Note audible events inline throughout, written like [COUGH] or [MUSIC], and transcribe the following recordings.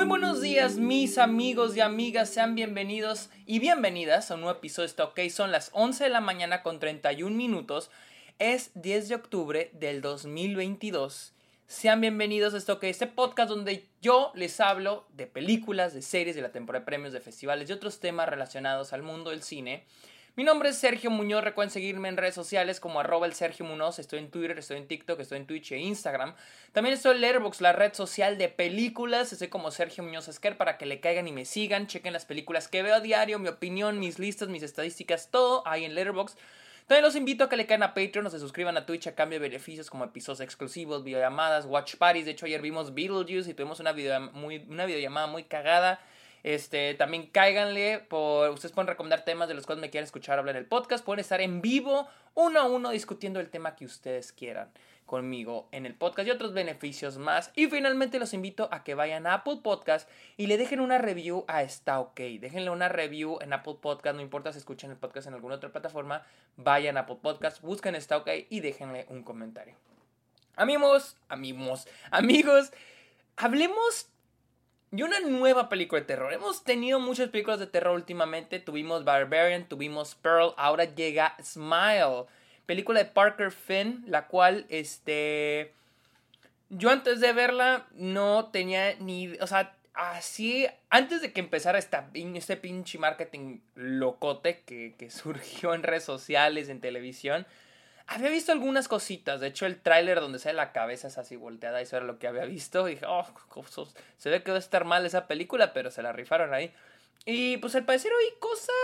Muy buenos días mis amigos y amigas, sean bienvenidos y bienvenidas a un nuevo episodio de Está OK. Son las 11 de la mañana con 31 minutos. Es 10 de octubre del 2022. Sean bienvenidos a Está este podcast donde yo les hablo de películas, de series, de la temporada de premios, de festivales y otros temas relacionados al mundo del cine. Mi nombre es Sergio Muñoz, recuerden seguirme en redes sociales como arroba el Sergio Muñoz, estoy en Twitter, estoy en TikTok, estoy en Twitch e Instagram. También estoy en Letterboxd, la red social de películas, estoy como Sergio Muñoz Esquer para que le caigan y me sigan, chequen las películas que veo a diario, mi opinión, mis listas, mis estadísticas, todo ahí en Letterboxd. También los invito a que le caigan a Patreon o se suscriban a Twitch a cambio de beneficios como episodios exclusivos, videollamadas, watch parties. De hecho, ayer vimos Beetlejuice y tuvimos una, muy, una videollamada muy cagada. Este, también cáiganle por. Ustedes pueden recomendar temas de los cuales me quieran escuchar hablar en el podcast. Pueden estar en vivo, uno a uno, discutiendo el tema que ustedes quieran conmigo en el podcast y otros beneficios más. Y finalmente los invito a que vayan a Apple Podcast y le dejen una review a Está OK. Déjenle una review en Apple Podcast, no importa si escuchan el podcast en alguna otra plataforma, vayan a Apple Podcast, busquen Está OK y déjenle un comentario. Amigos, amigos, amigos, hablemos y una nueva película de terror. Hemos tenido muchas películas de terror últimamente. Tuvimos Barbarian, tuvimos Pearl, ahora llega Smile. Película de Parker Finn, la cual, este... Yo antes de verla no tenía ni... O sea, así... Antes de que empezara esta, este pinche marketing locote que, que [LAUGHS] surgió en redes sociales, en televisión había visto algunas cositas. De hecho, el tráiler donde sale la cabeza es así volteada. Eso era lo que había visto. Y dije, oh, se ve que va a estar mal esa película, pero se la rifaron ahí. Y pues al parecer hay cosas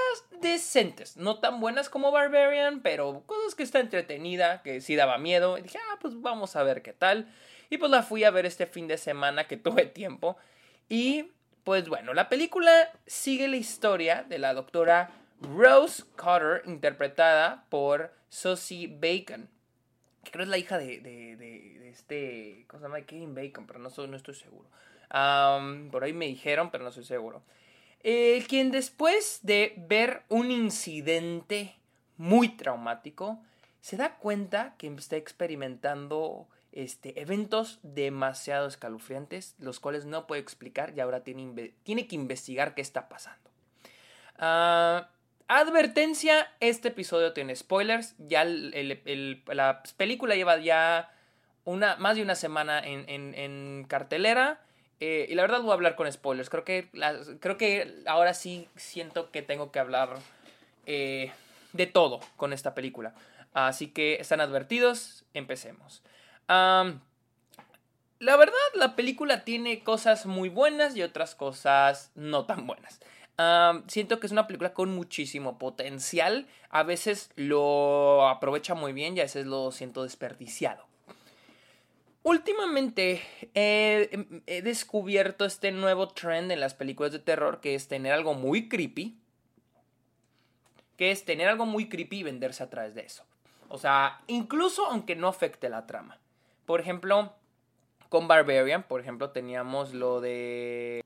decentes. No tan buenas como Barbarian, pero cosas que está entretenida, que sí daba miedo. Y dije, ah, pues vamos a ver qué tal. Y pues la fui a ver este fin de semana que [LAUGHS] tuve tiempo. Y pues bueno, la película sigue la historia de la doctora Rose Cotter, interpretada por Sosie Bacon. Que creo es la hija de, de, de, este. ¿Cómo se llama? Kevin Bacon, pero no, no estoy seguro. por ahí me dijeron, pero no estoy seguro. Eh, quien después de ver un incidente muy traumático, se da cuenta que está experimentando este, eventos demasiado escalofriantes, los cuales no puede explicar y ahora tiene, tiene que investigar qué está pasando. Ah, Advertencia, este episodio tiene spoilers. Ya la película lleva ya una, más de una semana en, cartelera. Eh, y la verdad voy a hablar con spoilers. Creo que, creo que ahora sí siento que tengo que hablar eh, de todo con esta película. Así que están advertidos. Empecemos. la verdad, la película tiene cosas muy buenas y otras cosas no tan buenas siento que es una película con muchísimo potencial. A veces lo aprovecha muy bien y a veces lo siento desperdiciado. Últimamente he, descubierto este nuevo trend en las películas de terror que es tener algo muy creepy. Que es tener algo muy creepy y venderse a través de eso. O sea, incluso aunque no afecte la trama. Por ejemplo, con Barbarian, por ejemplo, teníamos lo de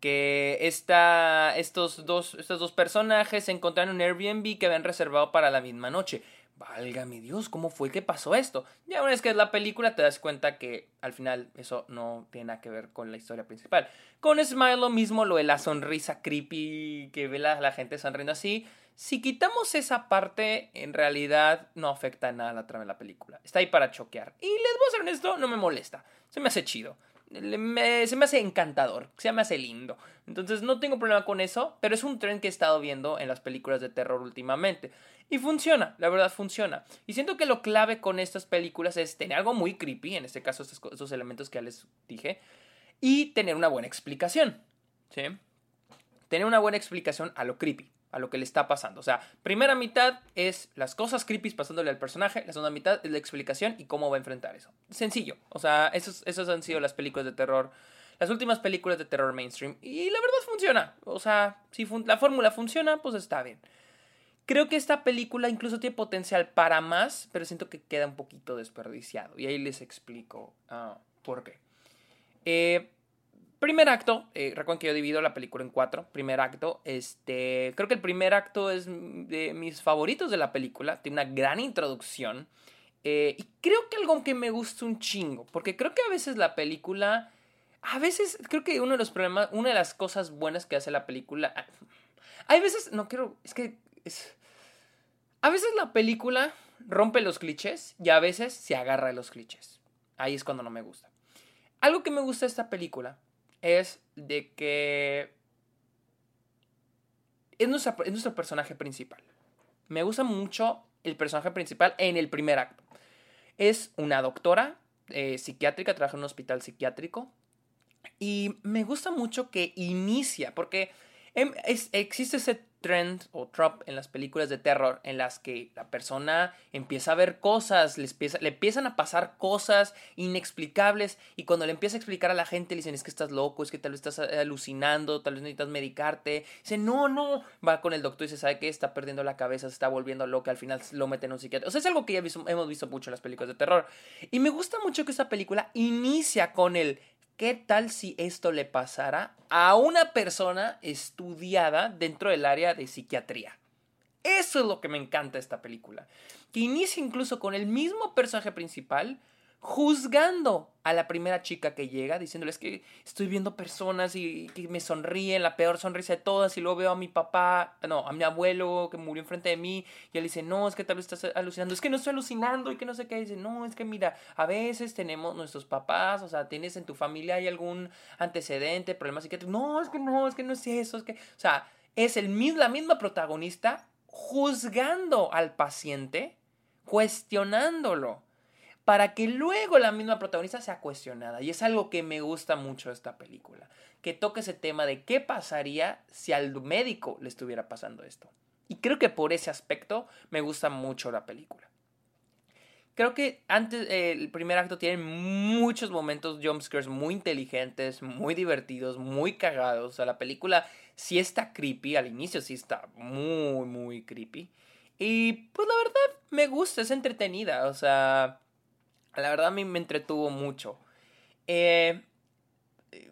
que esta, estos, dos, estos dos personajes se encontraron en un Airbnb que habían reservado para la misma noche. Válgame Dios, ¿cómo fue que pasó esto? Ya una vez que es la película te das cuenta que al final eso no tiene nada que ver con la historia principal. Con Smile lo mismo, lo de la sonrisa creepy que ve la, la gente sonriendo así. Si quitamos esa parte, en realidad no afecta nada a la trama de la película. Está ahí para choquear. Y les voy a ser honesto, no me molesta. Se me hace chido se me hace encantador, se me hace lindo. Entonces no tengo problema con eso, pero es un tren que he estado viendo en las películas de terror últimamente. Y funciona, la verdad funciona. Y siento que lo clave con estas películas es tener algo muy creepy, en este caso estos, elementos que ya les dije, y tener una buena explicación. ¿sí? Tener una buena explicación a lo creepy a lo que le está pasando. O sea, primera mitad es las cosas creepy pasándole al personaje, la segunda mitad es la explicación y cómo va a enfrentar eso. Sencillo. O sea, esos han sido las películas de terror, las últimas películas de terror mainstream. Y la verdad funciona. O sea, si la fórmula funciona, pues está bien. Creo que esta película incluso tiene potencial para más, pero siento que queda un poquito desperdiciado. Y ahí les explico ah, por qué. Eh, Primer acto, eh, recuerden que yo divido la película en cuatro. Primer acto, este, creo que el primer acto es de mis favoritos de la película. Tiene una gran introducción. Eh, y creo que algo que me gusta un chingo, porque creo que a veces la película a veces creo que uno de los problemas, una de las cosas buenas que hace la película, ah, hay veces, no quiero, es que, es, a veces la película rompe los clichés y a veces se agarra de los clichés. Ahí es cuando no me gusta. Algo que me gusta de esta película es de que es, es nuestro personaje principal. Me gusta mucho el personaje principal en el primer acto. Es una doctora eh, psiquiátrica, trabaja en un hospital psiquiátrico. Y me gusta mucho que inicia, porque em, existe ese trend o trop en las películas de terror en las que la persona empieza a ver cosas, le, le empiezan a pasar cosas inexplicables y cuando le empieza a explicar a la gente le dicen es que estás loco, es que tal vez estás alucinando, tal vez necesitas medicarte. Dice, no, no, va con el doctor y se sabe que está perdiendo la cabeza, se está volviendo loca, al final lo meten en un psiquiatra. O sea, es algo que ya hemos visto mucho en las películas de terror. Y me gusta mucho que esta película inicia con el ¿Qué tal si esto le pasara a una persona estudiada dentro del área de psiquiatría? Eso es lo que me encanta de esta película. Que inicia incluso con el mismo personaje principal juzgando a la primera chica que llega, diciéndoles que estoy viendo personas y que me sonríen, la peor sonrisa de todas, y luego veo a mi papá, no, a mi abuelo que murió enfrente de mí, y él dice, no, es que tal vez estás alucinando, es que no estoy alucinando, y que no sé qué, dice, no, es que mira, a veces tenemos nuestros papás, o sea, tienes en tu familia hay algún antecedente, problemas psiquiátricos, no, es que no, es que no es eso, es que, o sea, es el, la misma protagonista juzgando al paciente, cuestionándolo para que luego la misma protagonista sea cuestionada. Y es algo que me gusta mucho esta película, que toque ese tema de qué pasaría si al médico le estuviera pasando esto. Y creo que por ese aspecto me gusta mucho la película. Creo que antes el primer acto tiene muchos momentos jumpscares muy inteligentes, muy divertidos, muy cagados. O sea, la película sí está creepy, al inicio sí está muy, muy creepy. Y pues la verdad me gusta, es entretenida. O sea, la verdad mí me entretuvo mucho. Eh,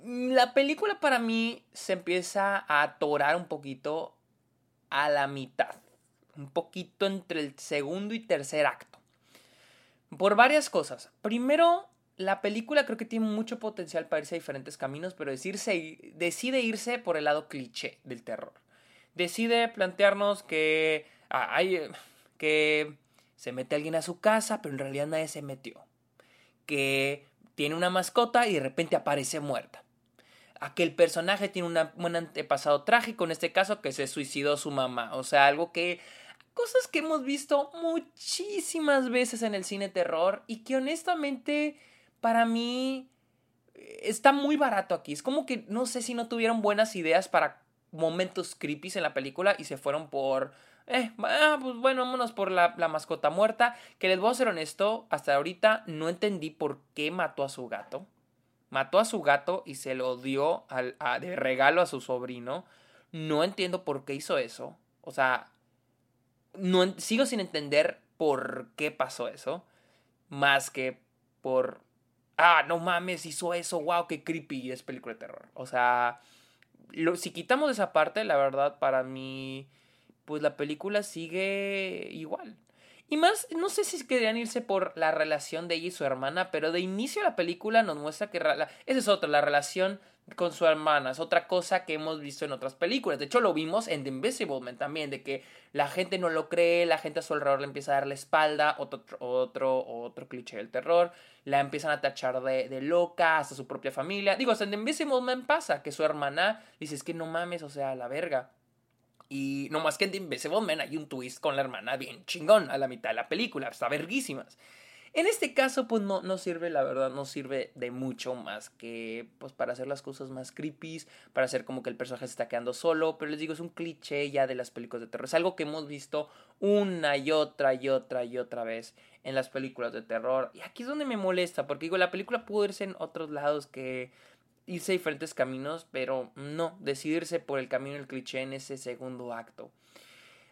la película para mí se empieza a atorar un poquito a la mitad. Un poquito entre el segundo y tercer acto. Por varias cosas. Primero, la película creo que tiene mucho potencial para irse a diferentes caminos, pero decide irse por el lado cliché del terror. Decide plantearnos que, ah, hay, que se mete alguien a su casa, pero en realidad nadie se metió que tiene una mascota y de repente aparece muerta. Aquel personaje tiene un antepasado trágico, en este caso que se suicidó su mamá. O sea, algo que... Cosas que hemos visto muchísimas veces en el cine terror y que honestamente para mí está muy barato aquí. Es como que no sé si no tuvieron buenas ideas para momentos creepy en la película y se fueron por eh, ah, pues bueno, vámonos por la, mascota muerta. Que les voy a ser honesto, hasta ahorita no entendí por qué mató a su gato. Mató a su gato y se lo dio al, de regalo a su sobrino. No entiendo por qué hizo eso. O sea, no, sigo sin entender por qué pasó eso. Más que por... Ah, no mames, hizo eso, wow, qué creepy, es película de terror. O sea, lo, si quitamos esa parte, la verdad, para mí pues la película sigue igual. Y más, no sé si querían irse por la relación de ella y su hermana, pero de inicio la película nos muestra que esa es otra, la relación con su hermana, es otra cosa que hemos visto en otras películas. De hecho, lo vimos en The Invisible Man también, de que la gente no lo cree, la gente a su alrededor le empieza a dar la espalda, otro, otro, otro cliché del terror, la empiezan a tachar de, loca, hasta su propia familia. Digo, en The Invisible Man pasa, que su hermana dice, es que no mames, o sea, la verga. Y no más que en The Invisible Man hay un twist con la hermana bien chingón a la mitad de la película, está verguísimas. En este caso, pues no, no sirve, la verdad, no sirve de mucho más que pues para hacer las cosas más creepy, para hacer como que el personaje se está quedando solo, pero les digo, es un cliché ya de las películas de terror, es algo que hemos visto una y otra y otra y otra vez en las películas de terror. Y aquí es donde me molesta, porque digo, la película pudo irse en otros lados que irse diferentes caminos, pero no, decidirse por el camino del cliché en ese segundo acto.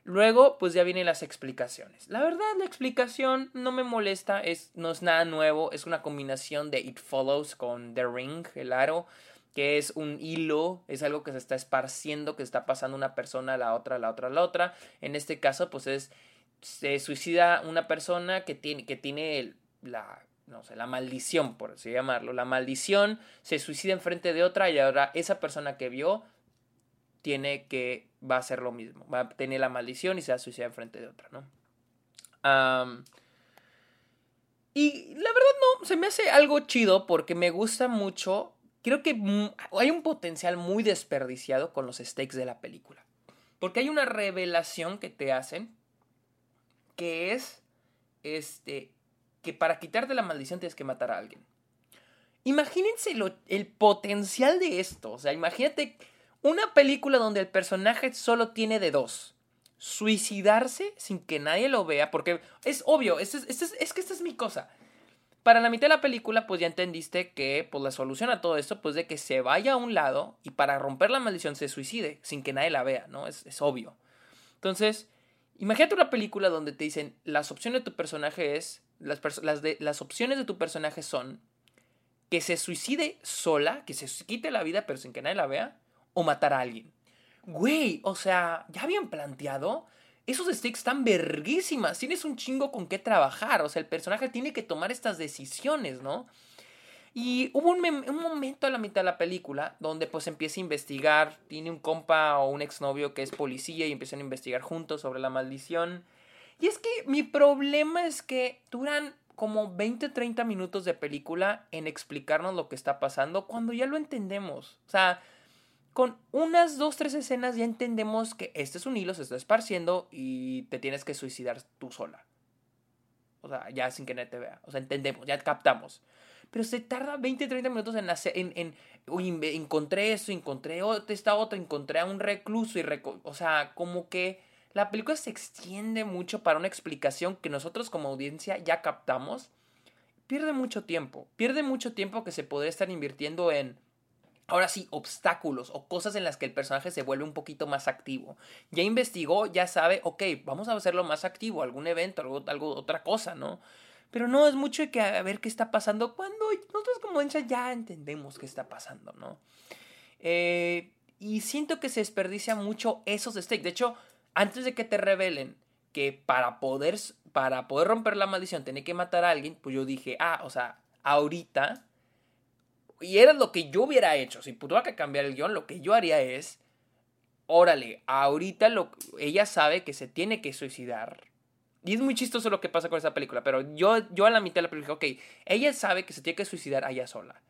Luego, pues ya vienen las explicaciones. La verdad, la explicación no me molesta, es, no es nada nuevo, es una combinación de It Follows con The Ring, el aro, que es un hilo, es algo que se está esparciendo, que está pasando una persona a la otra, a la otra, a la otra. En este caso, pues es, se suicida una persona que tiene, que tiene la no sé, la maldición, por así llamarlo, la maldición se suicida enfrente de otra y ahora esa persona que vio tiene que, va a hacer lo mismo, va a tener la maldición y se va a suicidar enfrente de otra, ¿no? y la verdad no, se me hace algo chido porque me gusta mucho, creo que hay un potencial muy desperdiciado con los stakes de la película. Porque hay una revelación que te hacen que es este que para quitarte la maldición tienes que matar a alguien. Imagínense el potencial de esto. O sea, imagínate una película donde el personaje solo tiene de dos. Suicidarse sin que nadie lo vea, porque es obvio, es, es, es, que esta es mi cosa. Para la mitad de la película, pues ya entendiste que pues, la solución a todo esto, pues de que se vaya a un lado y para romper la maldición se suicide sin que nadie la vea, ¿no? Es, es obvio. Entonces, imagínate una película donde te dicen las opciones de tu personaje es, las, las, opciones de tu personaje son que se suicide sola, que se quite la vida pero sin que nadie la vea, o matar a alguien. Güey, o sea, ya habían planteado. Esos stakes están verguísimas. Tienes un chingo con qué trabajar. O sea, el personaje tiene que tomar estas decisiones, ¿no? Y hubo un, un, momento a la mitad de la película donde pues empieza a investigar, tiene un compa o un exnovio que es policía y empiezan a investigar juntos sobre la maldición. Y es que mi problema es que duran como 20 30 minutos de película en explicarnos lo que está pasando cuando ya lo entendemos. O sea, con unas dos, tres escenas ya entendemos que este es un hilo, se está esparciendo y te tienes que suicidar tú sola. O sea, ya sin que nadie te vea. O sea, entendemos, ya captamos. Pero se tarda 20, 30 minutos en hacer, en, en encontré eso, encontré esta otra, encontré a un recluso y, o sea, como que la película se extiende mucho para una explicación que nosotros como audiencia ya captamos. Pierde mucho tiempo, pierde mucho tiempo que se podría estar invirtiendo en Ahora sí, obstáculos o cosas en las que el personaje se vuelve un poquito más activo. Ya investigó, ya sabe, ok, vamos a hacerlo más activo, algún evento, algo, otra cosa, ¿no? Pero no es mucho que a ver qué está pasando cuando nosotros como audiencia ya entendemos qué está pasando, ¿no? Eh, y siento que se desperdicia mucho esos stakes. De hecho, antes de que te revelen que para poder, para poder romper la maldición tiene que matar a alguien, pues yo dije, ah, o sea, ahorita y era lo que yo hubiera hecho. Si tuviera que cambiar el guion, lo que yo haría es, órale, ahorita lo, ella sabe que se tiene que suicidar. Y es muy chistoso lo que pasa con esa película, pero yo, yo a la mitad de la película dije, ok, ella sabe que se tiene que suicidar allá sola.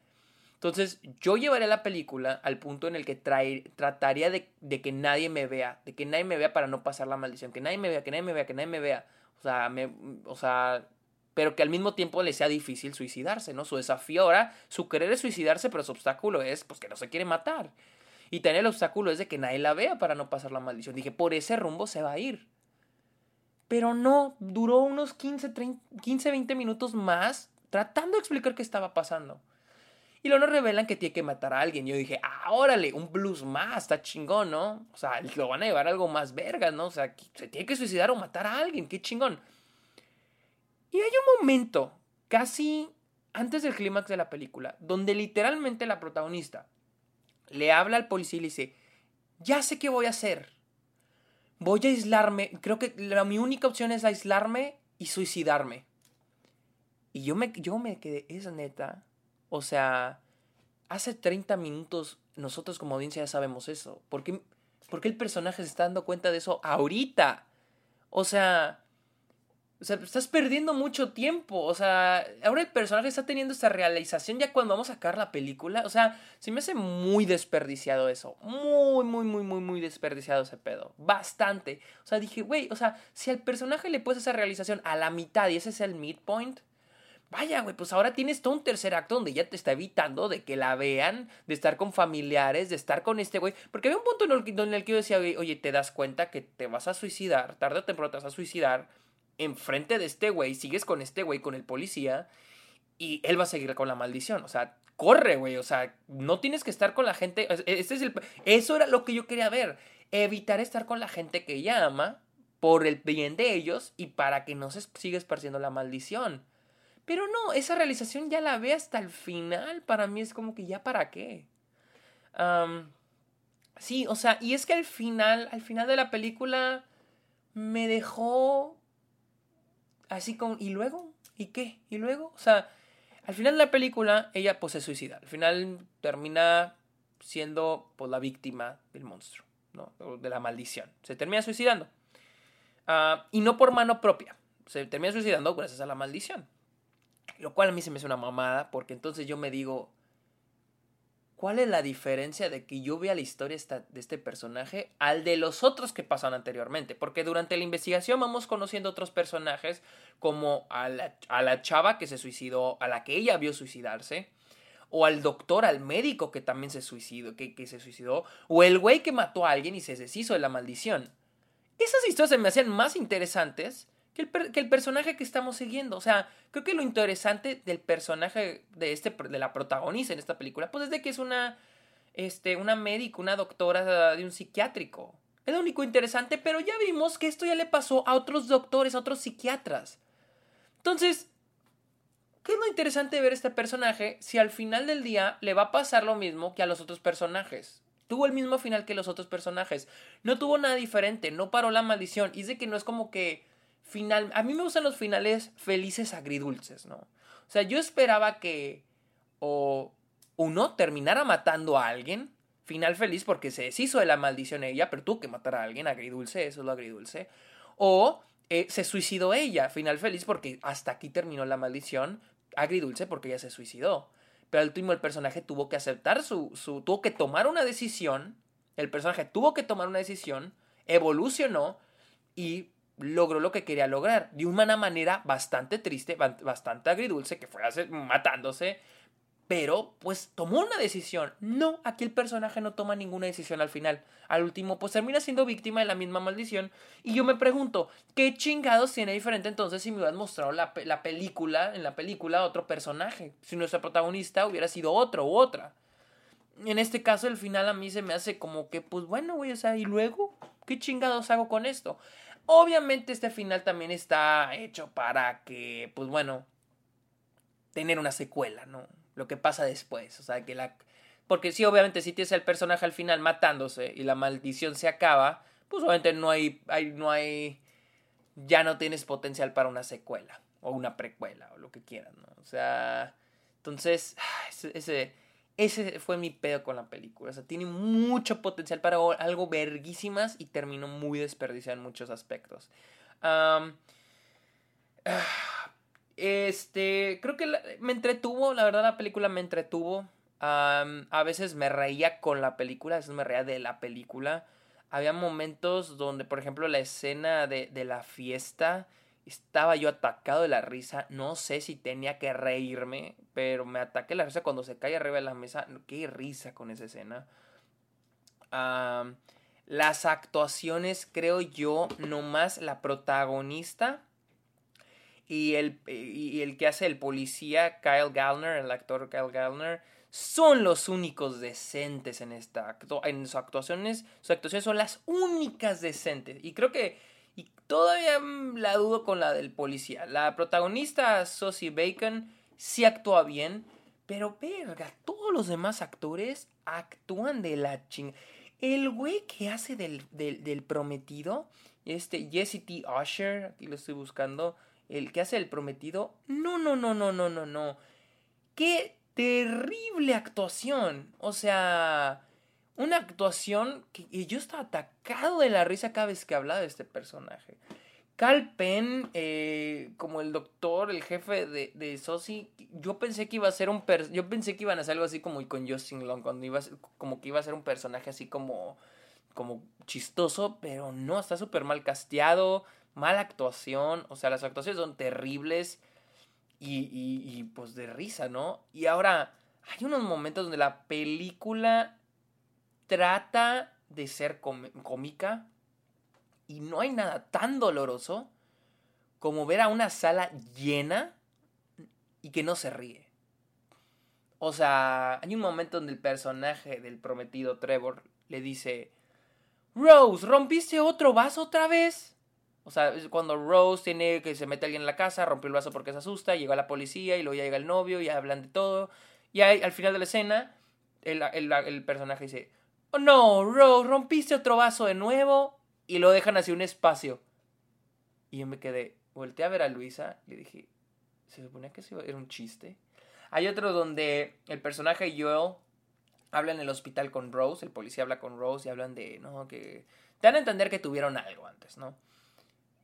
Entonces yo llevaré la película al punto en el que trataría de, que nadie me vea, de que nadie me vea para no pasar la maldición, que nadie me vea, que nadie me vea, que nadie me vea. O sea, me, o sea pero que al mismo tiempo le sea difícil suicidarse, ¿no? Su desafío ahora, su querer es suicidarse, pero su obstáculo es, pues, que no se quiere matar. Y también el obstáculo es de que nadie la vea para no pasar la maldición. Dije, por ese rumbo se va a ir. Pero no, duró unos 15, 15 20 minutos más tratando de explicar qué estaba pasando. Y luego nos revelan que tiene que matar a alguien. Yo dije, ah, órale, un blues más, está chingón, ¿no? O sea, lo van a llevar algo más vergas, ¿no? O sea, se tiene que suicidar o matar a alguien, qué chingón. Y hay un momento, casi antes del clímax de la película, donde literalmente la protagonista le habla al policía y le dice, ya sé qué voy a hacer. Voy a aislarme. Creo que la, mi única opción es aislarme y suicidarme. Y yo me, yo me quedé, es neta. O sea, hace 30 minutos nosotros como audiencia ya sabemos eso. ¿Por qué, ¿Por qué el personaje se está dando cuenta de eso ahorita? O sea, o sea, estás perdiendo mucho tiempo. O sea, ahora el personaje está teniendo esta realización ya cuando vamos a sacar la película. O sea, se me hace muy desperdiciado eso. Muy, muy, muy, muy, muy desperdiciado ese pedo. Bastante. O sea, dije, güey, o sea, si al personaje le puedes esa realización a la mitad y ese es el midpoint. Vaya, güey, pues ahora tienes todo un tercer acto donde ya te está evitando de que la vean, de estar con familiares, de estar con este güey. Porque había un punto en el, en el que yo decía, oye, te das cuenta que te vas a suicidar, tarde o temprano te vas a suicidar enfrente de este güey, sigues con este güey, con el policía, y él va a seguir con la maldición. O sea, corre, güey. O sea, no tienes que estar con la gente. Este es el, eso era lo que yo quería ver. Evitar estar con la gente que ella ama por el bien de ellos y para que no se siga esparciendo la maldición. Pero no, esa realización ya la ve hasta el final. Para mí es como que ya para qué. sí, o sea, y es que al final, al final de la película me dejó así como, ¿y luego? ¿Y qué? ¿Y luego? O sea, Al final de la película, ella pues se suicida. Al final termina siendo pues, la víctima del monstruo, ¿no? de la maldición. Se termina suicidando. Ah, y no por mano propia. Se termina suicidando gracias a la maldición. Lo cual a mí se me hace una mamada, porque entonces yo me digo, ¿cuál es la diferencia de que yo vea la historia de este personaje al de los otros que pasaron anteriormente? Porque durante la investigación vamos conociendo otros personajes, como a la, a la chava que se suicidó, a la que ella vio suicidarse, o al doctor, al médico que también se suicidó, que, que se suicidó, o el güey que mató a alguien y se deshizo de la maldición. Esas historias se me hacían más interesantes que el, personaje que estamos siguiendo. O sea, creo que lo interesante del personaje de, este, de la protagonista en esta película, pues es de que es una, este, una médica, una doctora de un psiquiátrico. Es lo único interesante, pero ya vimos que esto ya le pasó a otros doctores, a otros psiquiatras. Entonces, ¿qué es lo interesante de ver este personaje si al final del día le va a pasar lo mismo que a los otros personajes? Tuvo el mismo final que los otros personajes. No tuvo nada diferente, no paró la maldición. Y es de que no es como que final. A mí me gustan los finales felices agridulces, ¿no? O sea, yo esperaba que o uno terminara matando a alguien, final feliz porque se deshizo de la maldición ella, pero tuvo que matar a alguien, agridulce, eso es lo agridulce. O eh, se suicidó ella, final feliz porque hasta aquí terminó la maldición, agridulce porque ella se suicidó. Pero al último el personaje tuvo que aceptar su, su, tuvo que tomar una decisión, el personaje tuvo que tomar una decisión, evolucionó y logró lo que quería lograr de una manera bastante triste, bastante agridulce, que fue matándose, pero pues tomó una decisión. No, aquí el personaje no toma ninguna decisión al final. Al último, pues termina siendo víctima de la misma maldición. Y yo me pregunto, ¿qué chingados tiene diferente entonces si me hubieran mostrado la, la película, en la película, otro personaje? Si nuestra protagonista hubiera sido otro u otra. En este caso, el final a mí se me hace como que, pues bueno, güey, o sea, ¿y luego? ¿Qué chingados hago con esto? Obviamente este final también está hecho para que, pues bueno, tener una secuela, ¿no? Lo que pasa después, o sea, que la... Porque sí, obviamente, si tienes el personaje al final matándose y la maldición se acaba, pues obviamente no hay, no hay, ya no tienes potencial para una secuela o una precuela o lo que quieran, ¿no? O sea, entonces, [SIGHS] ese fue mi pedo con la película. O sea, tiene mucho potencial para algo verguísimas y terminó muy desperdiciado en muchos aspectos. [SIGHS] este, creo que me entretuvo, la verdad la película me entretuvo. a veces me reía con la película, a veces me reía de la película. Había momentos donde, por ejemplo, la escena de la fiesta estaba yo atacado de la risa. No sé si tenía que reírme, pero me ataqué la risa cuando se cae arriba de la mesa. Qué risa con esa escena. las actuaciones, creo yo, nomás la protagonista y el, y el que hace el policía, Kyle Gallner, el actor Kyle Gallner, son los únicos decentes en esta en sus actuaciones. Sus actuaciones son las únicas decentes. Y creo que todavía mm, la dudo con la del policía. La protagonista, Sosie Bacon, sí actúa bien. Pero verga, todos los demás actores actúan de la ching. El güey que hace del, del, prometido, este Jesse T. Usher, aquí lo estoy buscando. El que hace el prometido. No, no, no, no, no, no, no. Qué terrible actuación. O sea, una actuación que yo estaba atacado de la risa cada vez que hablaba de este personaje. Cal Penn, eh, como el doctor, el jefe de, de Sosi, yo pensé que iba a ser un yo pensé que iban a hacer algo así como con Justin Long, cuando iba como que iba a ser un personaje así como, como chistoso, pero no, está súper mal casteado, mala actuación, o sea, las actuaciones son terribles y pues de risa, ¿no? Y ahora, hay unos momentos donde la película trata de ser cómica y no hay nada tan doloroso como ver a una sala llena y que no se ríe. O sea, hay un momento donde el personaje del prometido Trevor le dice, Rose, ¿rompiste otro vaso otra vez? O sea, cuando Rose tiene que se mete alguien en la casa, rompe el vaso porque se asusta, llega la policía y luego ya llega el novio y hablan de todo. Y al final de la escena, el, el personaje dice, No, Rose, rompiste otro vaso de nuevo y lo dejan así un espacio. Y yo me quedé, volteé a ver a Luisa le dije, ¿se suponía que era un chiste? Hay otro donde el personaje Joel habla en el hospital con Rose, el policía habla con Rose y hablan de, no, que te dan a entender que tuvieron algo antes, ¿no?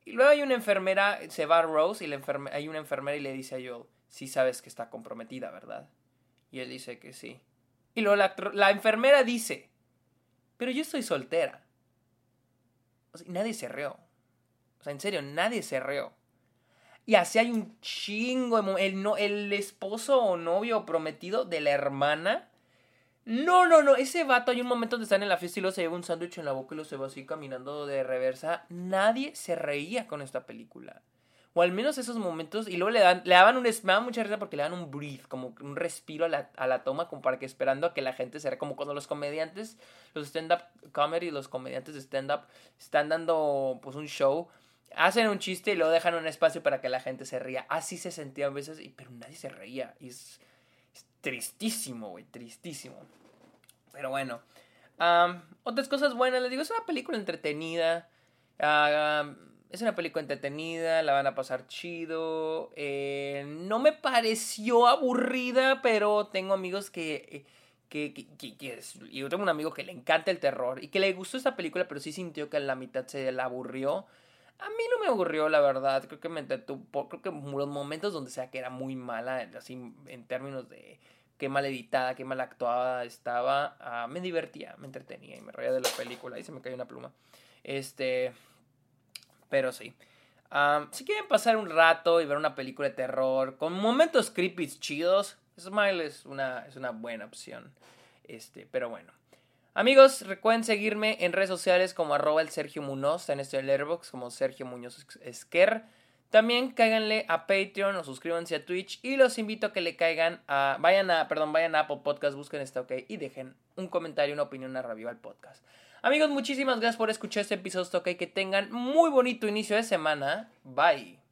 Y luego hay una enfermera, se va Rose y hay una enfermera y le dice a Joel, sí sabes que está comprometida, ¿verdad? Y él dice que sí. Y luego la enfermera dice, pero yo estoy soltera. O sea, nadie se reó. O sea, en serio, nadie se reó. Y así hay un chingo. El, no, el esposo o novio prometido de la hermana. No, no, no. Ese vato hay un momento donde están en la fiesta y luego se lleva un sándwich en la boca y lo se va así caminando de reversa. Nadie se reía con esta película. O al menos esos momentos. Y luego le, dan, le daban un. Me da mucha risa porque le dan un breathe, como un respiro a la, a la toma, como para que esperando a que la gente se Como cuando los comediantes, los stand-up comedy, los comediantes de stand-up están dando pues un show. Hacen un chiste y luego dejan un espacio para que la gente se ría. Así se sentía a veces, pero nadie se reía. Y es, tristísimo, güey, tristísimo. Pero bueno. otras cosas buenas, les digo, es una película entretenida. Es una película entretenida, la van a pasar chido. Eh, no me pareció aburrida, pero tengo amigos que... Que, que, que, yo tengo un amigo que le encanta el terror y que le gustó esta película, pero sí sintió que en la mitad se la aburrió. A mí no me aburrió, la verdad. Creo que me creo que los momentos donde sea que era muy mala, así en términos de qué mal editada, qué mal actuada estaba, ah, me divertía, me entretenía y me reía de la película. Y se me cayó una pluma. Este, pero sí. si quieren pasar un rato y ver una película de terror con momentos creepy chidos, Smile es una, es una buena opción. Este, pero bueno. Amigos, recuerden seguirme en redes sociales como arroba el Sergio Munoz, en este Letterboxd como Sergio Muñoz Esquer. También cáiganle a Patreon o suscríbanse a Twitch y los invito a que le caigan a vayan a, perdón, vayan a Apple Podcast, busquen este OK y dejen un comentario, una opinión, una review al podcast. Amigos, muchísimas gracias por escuchar este episodio. Ok, que tengan muy bonito inicio de semana. Bye.